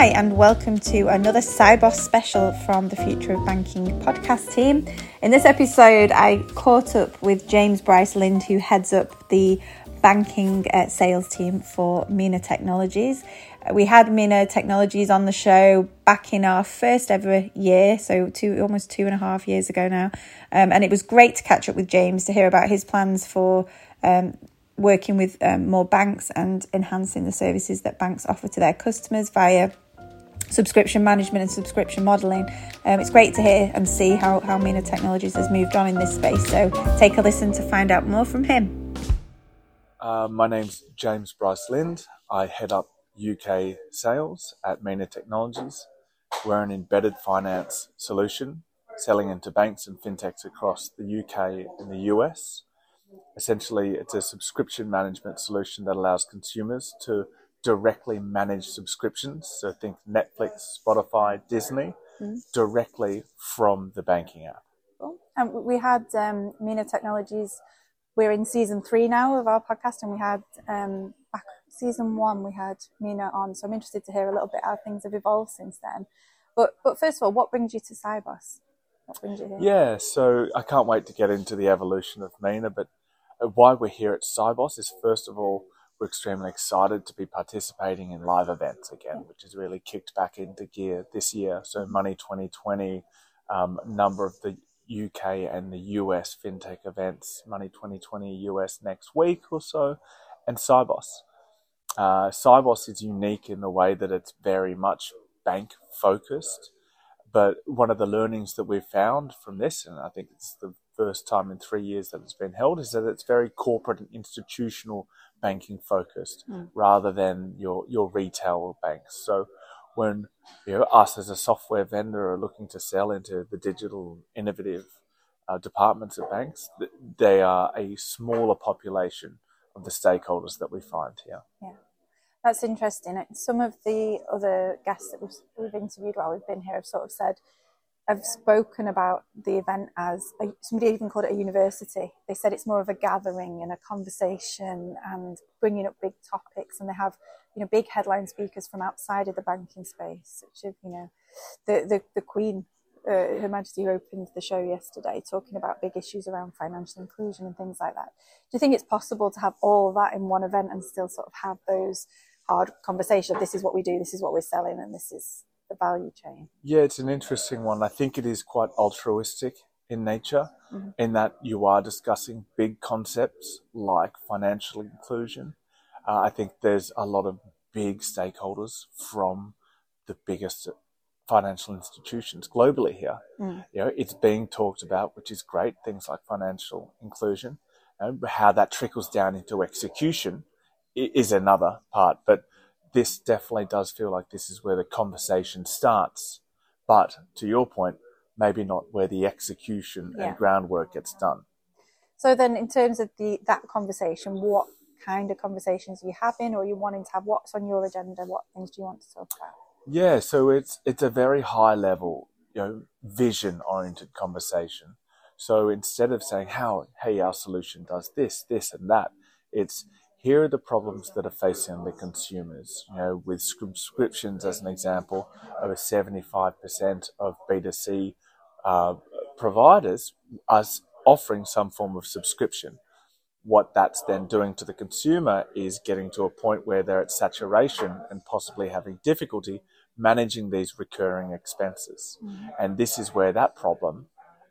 Hi, and welcome to another Sibos special from the Future of Banking podcast team. In this episode, I caught up with James Bryce Lind, who heads up the banking uh, sales team for Minna Technologies. We had Minna Technologies on the show back in our first ever year, so two almost two and a half years ago now, um, and it was great to catch up with James to hear about his plans for um, working with um, more banks and enhancing the services that banks offer to their customers via subscription management and subscription modeling. Um, it's great to hear and see how, how Minna Technologies has moved on in this space. So take a listen to find out more from him. Uh, my name's James Bryce Lind. I head up UK sales at Minna Technologies. We're an embedded finance solution selling into banks and fintechs across the UK and the US. Essentially, it's a subscription management solution that allows consumers to directly manage subscriptions. So think Netflix, Spotify, Disney, mm-hmm. directly from the banking app. Cool. And we had um, Minna Technologies. We're in season three now of our podcast, and we had um, back season one we had Minna on. So I'm interested to hear a little bit how things have evolved since then. But but first of all, what brings you to Sibos? What brings you here? Yeah, so I can't wait to get into the evolution of Minna, but uh, why we're here at Sibos is first of all we're extremely excited to be participating in live events again, which has really kicked back into gear this year. So Money 2020, um, number of the UK and the US fintech events, Money 2020 US next week or so, and Sibos. Uh, Sibos is unique in the way that it's very much bank focused. But one of the learnings that we've found from this, and I think it's the first time in three years that it's been held, is that it's very corporate and institutional banking focused mm. rather than your your retail banks. So when you know us as a software vendor are looking to sell into the digital innovative uh, departments of banks, they are a smaller population of the stakeholders that we find here. Yeah. That's interesting. Some of the other guests that we've, we've interviewed while we've been here have sort of said have spoken about the event as a, somebody even called it a university. They said it's more of a gathering and a conversation and bringing up big topics. And they have, you know, big headline speakers from outside of the banking space, such as, you know, the the, the Queen, uh, Her Majesty who opened the show yesterday, talking about big issues around financial inclusion and things like that. Do you think it's possible to have all that in one event and still sort of have those hard conversations? This is what we do. This is what we're selling, and this is the value chain? Yeah, it's an interesting one. I think it is quite altruistic in nature, mm-hmm. in that you are discussing big concepts like financial inclusion. Uh, I think there's a lot of big stakeholders from the biggest financial institutions globally here. Mm. You know, it's being talked about, which is great. Things like financial inclusion, you know, how that trickles down into execution is another part. But this definitely does feel like this is where the conversation starts. But to your point, maybe not where the execution yeah. and groundwork gets done. So then, in terms of the that conversation, what kind of conversations are you having, or are you wanting to have? What's on your agenda? What things do you want to talk about? Yeah, so it's it's a very high level, you know, vision oriented conversation. So instead of saying how, hey, our solution does this, this, and that, it's here are the problems that are facing the consumers. You know, with subscriptions as an example, over 75% of B2C uh, providers are offering some form of subscription. What that's then doing to the consumer is getting to a point where they're at saturation and possibly having difficulty managing these recurring expenses. Mm-hmm. And this is where that problem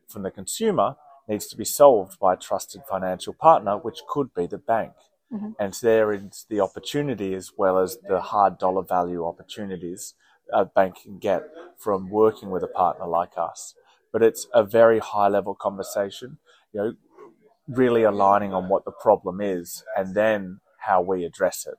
from the consumer needs to be solved by a trusted financial partner, which could be the bank. Mm-hmm. And there is the opportunity as well as the hard dollar value opportunities a bank can get from working with a partner like us. But it's a very high level conversation, you know, really aligning on what the problem is and then how we address it.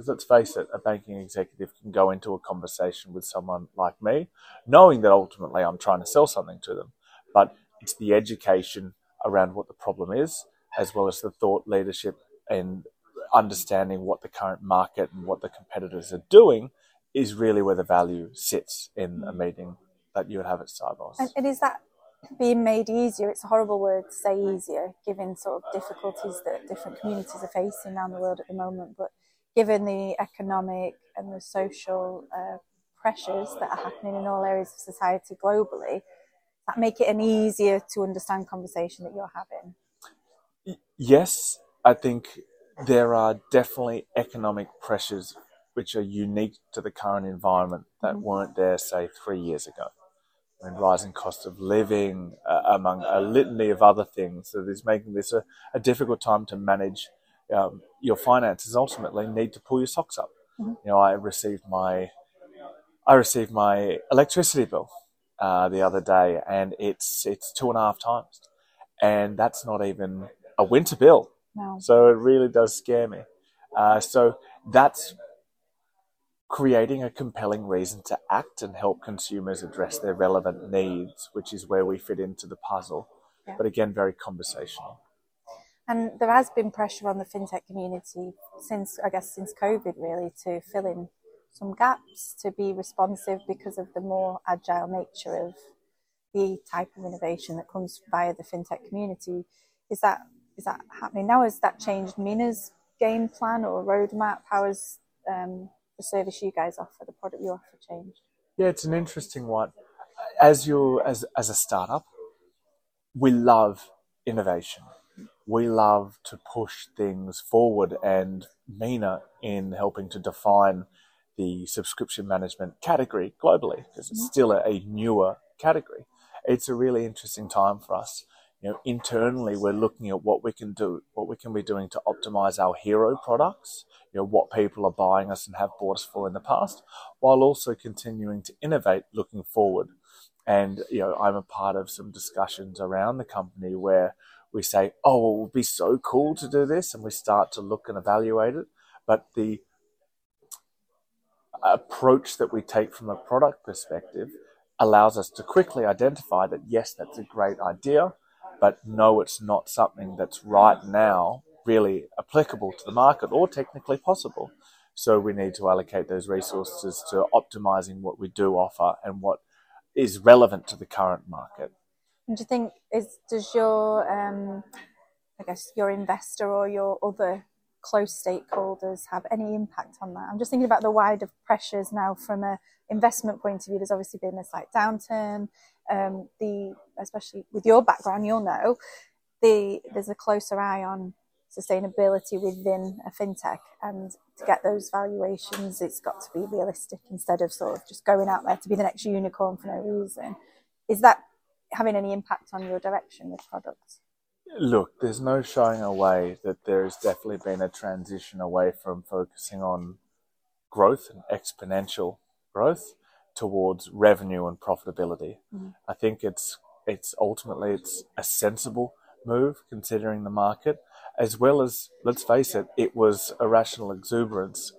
Because let's face it, a banking executive can go into a conversation with someone like me, knowing that ultimately I'm trying to sell something to them. But it's the education around what the problem is, as well as the thought leadership and understanding what the current market and what the competitors are doing is really where the value sits in a meeting that you would have at Sibos. And, and is that being made easier? It's a horrible word to say easier, given sort of difficulties that different communities are facing around the world at the moment. But given the economic and the social uh, pressures that are happening in all areas of society globally, that make it an easier to understand conversation that you're having? Yes, I think there are definitely economic pressures which are unique to the current environment that mm-hmm. weren't there, say, three years ago. And rising cost of living, uh, among a litany of other things that is making this a, a difficult time to manage um, your finances. Ultimately, need to pull your socks up. Mm-hmm. You know, I received my I received my electricity bill uh, the other day, and it's it's two and a half times, and that's not even a winter bill. No. So it really does scare me. Uh, so that's creating a compelling reason to act and help consumers address their relevant needs, which is where we fit into the puzzle. Yeah. But again, very conversational. And there has been pressure on the fintech community since, I guess, since COVID, really, to fill in some gaps, to be responsive because of the more agile nature of the type of innovation that comes via the fintech community. Is that is that happening now? Has that changed Minna's game plan or roadmap? How has um, the service you guys offer, the product you offer, changed? Yeah, it's an interesting one. As you as as a startup, we love innovation. We love to push things forward, and Minna in helping to define the subscription management category globally because it's mm-hmm. still a, a newer category. It's a really interesting time for us you know, internally we're looking at what we can do, what we can be doing to optimize our hero products, you know, what people are buying us and have bought us for in the past, while also continuing to innovate looking forward. And, you know, I'm a part of some discussions around the company where we say, oh, it would be so cool to do this. And we start to look and evaluate it. But the approach that we take from a product perspective allows us to quickly identify that, yes, that's a great idea but no, it's not something that's right now really applicable to the market or technically possible. So we need to allocate those resources to optimizing what we do offer and what is relevant to the current market. And do you think is does your um, I guess your investor or your other close stakeholders have any impact on that? I'm just thinking about the wider pressures now from a investment point of view. There's obviously been a slight downturn um, the especially with your background, you'll know the there's a closer eye on sustainability within a fintech, and to get those valuations, it's got to be realistic instead of sort of just going out there to be the next unicorn for no reason. Is that having any impact on your direction with products? Look, there's no showing away that there has definitely been a transition away from focusing on growth and exponential growth towards revenue and profitability. Mm. I think it's it's ultimately it's a sensible move considering the market, as well as let's face it, it was irrational exuberance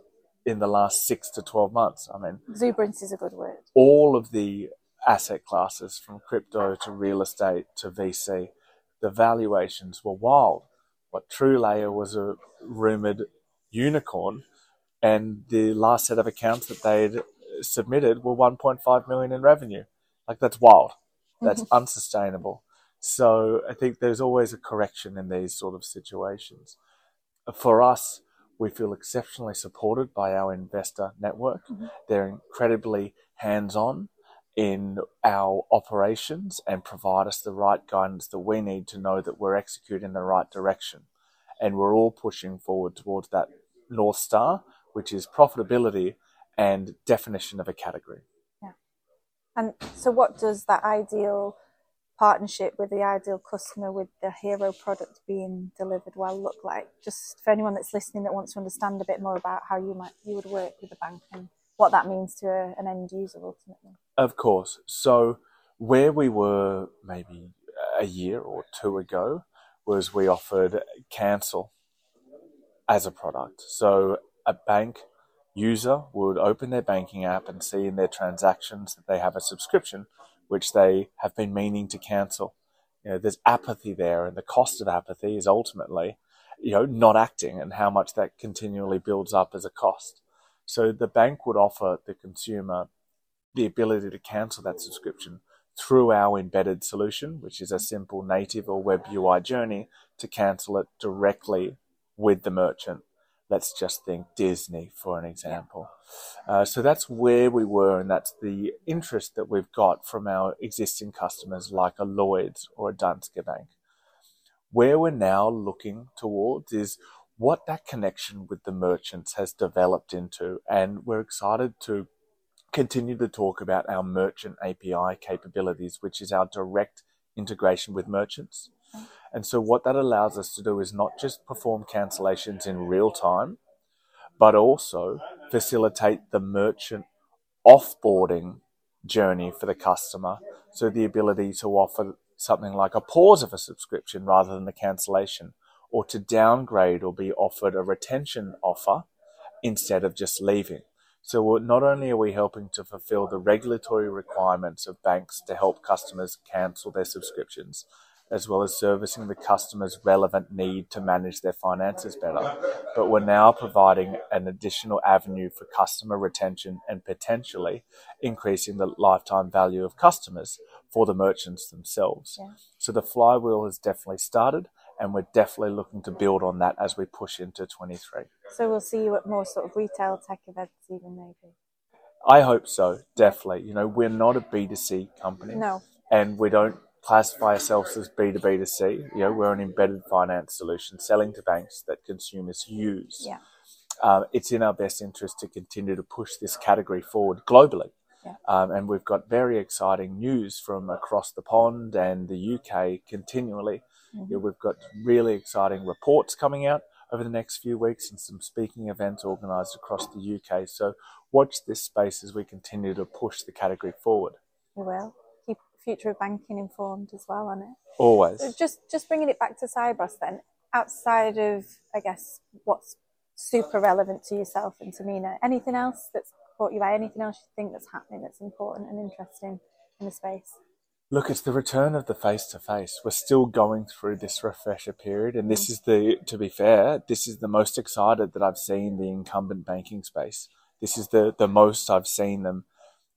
in the last six to twelve months. I mean, exuberance is a good word. All of the asset classes, from crypto to real estate to VC, the valuations were wild. What TrueLayer was a rumored unicorn, and the last set of accounts that they'd submitted were 1.5 million in revenue. Like that's wild. That's mm-hmm. unsustainable. So I think there's always a correction in these sort of situations. For us, we feel exceptionally supported by our investor network. Mm-hmm. They're incredibly hands on in our operations and provide us the right guidance that we need to know that we're executing the right direction. And we're all pushing forward towards that North Star, which is profitability and definition of a category. Yeah. And so, what does that ideal partnership with the ideal customer with the hero product being delivered well look like? Just for anyone that's listening that wants to understand a bit more about how you might you would work with the bank and what that means to a, an end user ultimately. Of course. So where we were maybe a year or two ago was we offered cancel as a product. So a bank user would open their banking app and see in their transactions that they have a subscription which they have been meaning to cancel. You know, there's apathy there, and the cost of apathy is ultimately, you know, not acting and how much that continually builds up as a cost. So the bank would offer the consumer the ability to cancel that subscription through our embedded solution, which is a simple native or web UI journey to cancel it directly with the merchant let's just think Disney for an example. Uh, so that's where we were, and that's the interest that we've got from our existing customers like a Lloyd's or a Danske Bank. Where we're now looking towards is what that connection with the merchants has developed into, and we're excited to continue to talk about our merchant API capabilities, which is our direct integration with merchants. Mm-hmm. And so what that allows us to do is not just perform cancellations in real time, but also facilitate the merchant offboarding journey for the customer. So the ability to offer something like a pause of a subscription rather than a cancellation, or to downgrade or be offered a retention offer instead of just leaving. So not only are we helping to fulfill the regulatory requirements of banks to help customers cancel their subscriptions, as well as servicing the customer's relevant need to manage their finances better. But we're now providing an additional avenue for customer retention and potentially increasing the lifetime value of customers for the merchants themselves. Yeah. So the flywheel has definitely started and we're definitely looking to build on that as we push into 23. So we'll see you at more sort of retail tech events even maybe. I hope so, definitely. You know, we're not a B2C company. No. And we don't classify ourselves as B2B2C. You know, we're an embedded finance solution selling to banks that consumers use. Yeah. Uh, it's in our best interest to continue to push this category forward globally. Yeah. Um, and we've got very exciting news from across the pond and the UK continually. Mm-hmm. Know, we've got really exciting reports coming out over the next few weeks and some speaking events organised across the UK. So watch this space as we continue to push the category forward. We will keep future of banking informed as well on it. Always. So just just bringing it back to Sibos then, outside of I guess what's super relevant to yourself and to Minna, anything else that's caught you by anything else you think that's happening that's important and interesting in the space? Look, it's the return of the face to face. We're still going through this refresher period, and this is the, to be fair, this is the most excited that I've seen the incumbent banking space. This is the, the most I've seen them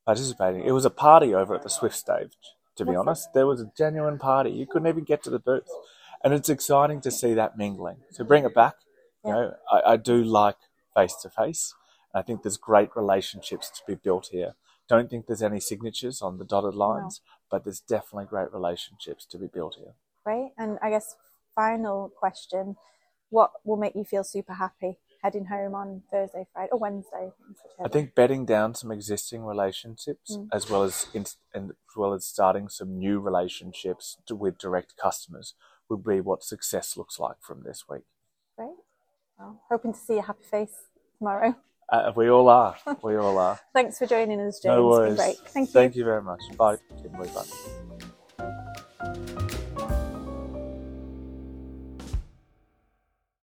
participating. It was a party over at the Swift stage, to be honest. There was a genuine party. You couldn't even get to the booth. And it's exciting to see that mingling. So bring it back. You know, I, I do like face to face. I think there's great relationships to be built here. Don't think there's any signatures on the dotted lines, no. But there's definitely great relationships to be built here. Great. And I guess final question, what will make you feel super happy heading home on Thursday, Friday, or Wednesday. I think bedding down some existing relationships mm. as well as in, as well as starting some new relationships to, with direct customers would be what success looks like from this week. Great. Well, hoping to see a happy face tomorrow. Uh, we all are. We all are. Thanks for joining us, James. No worries. Thank you. Thank you very much. Bye. Bye.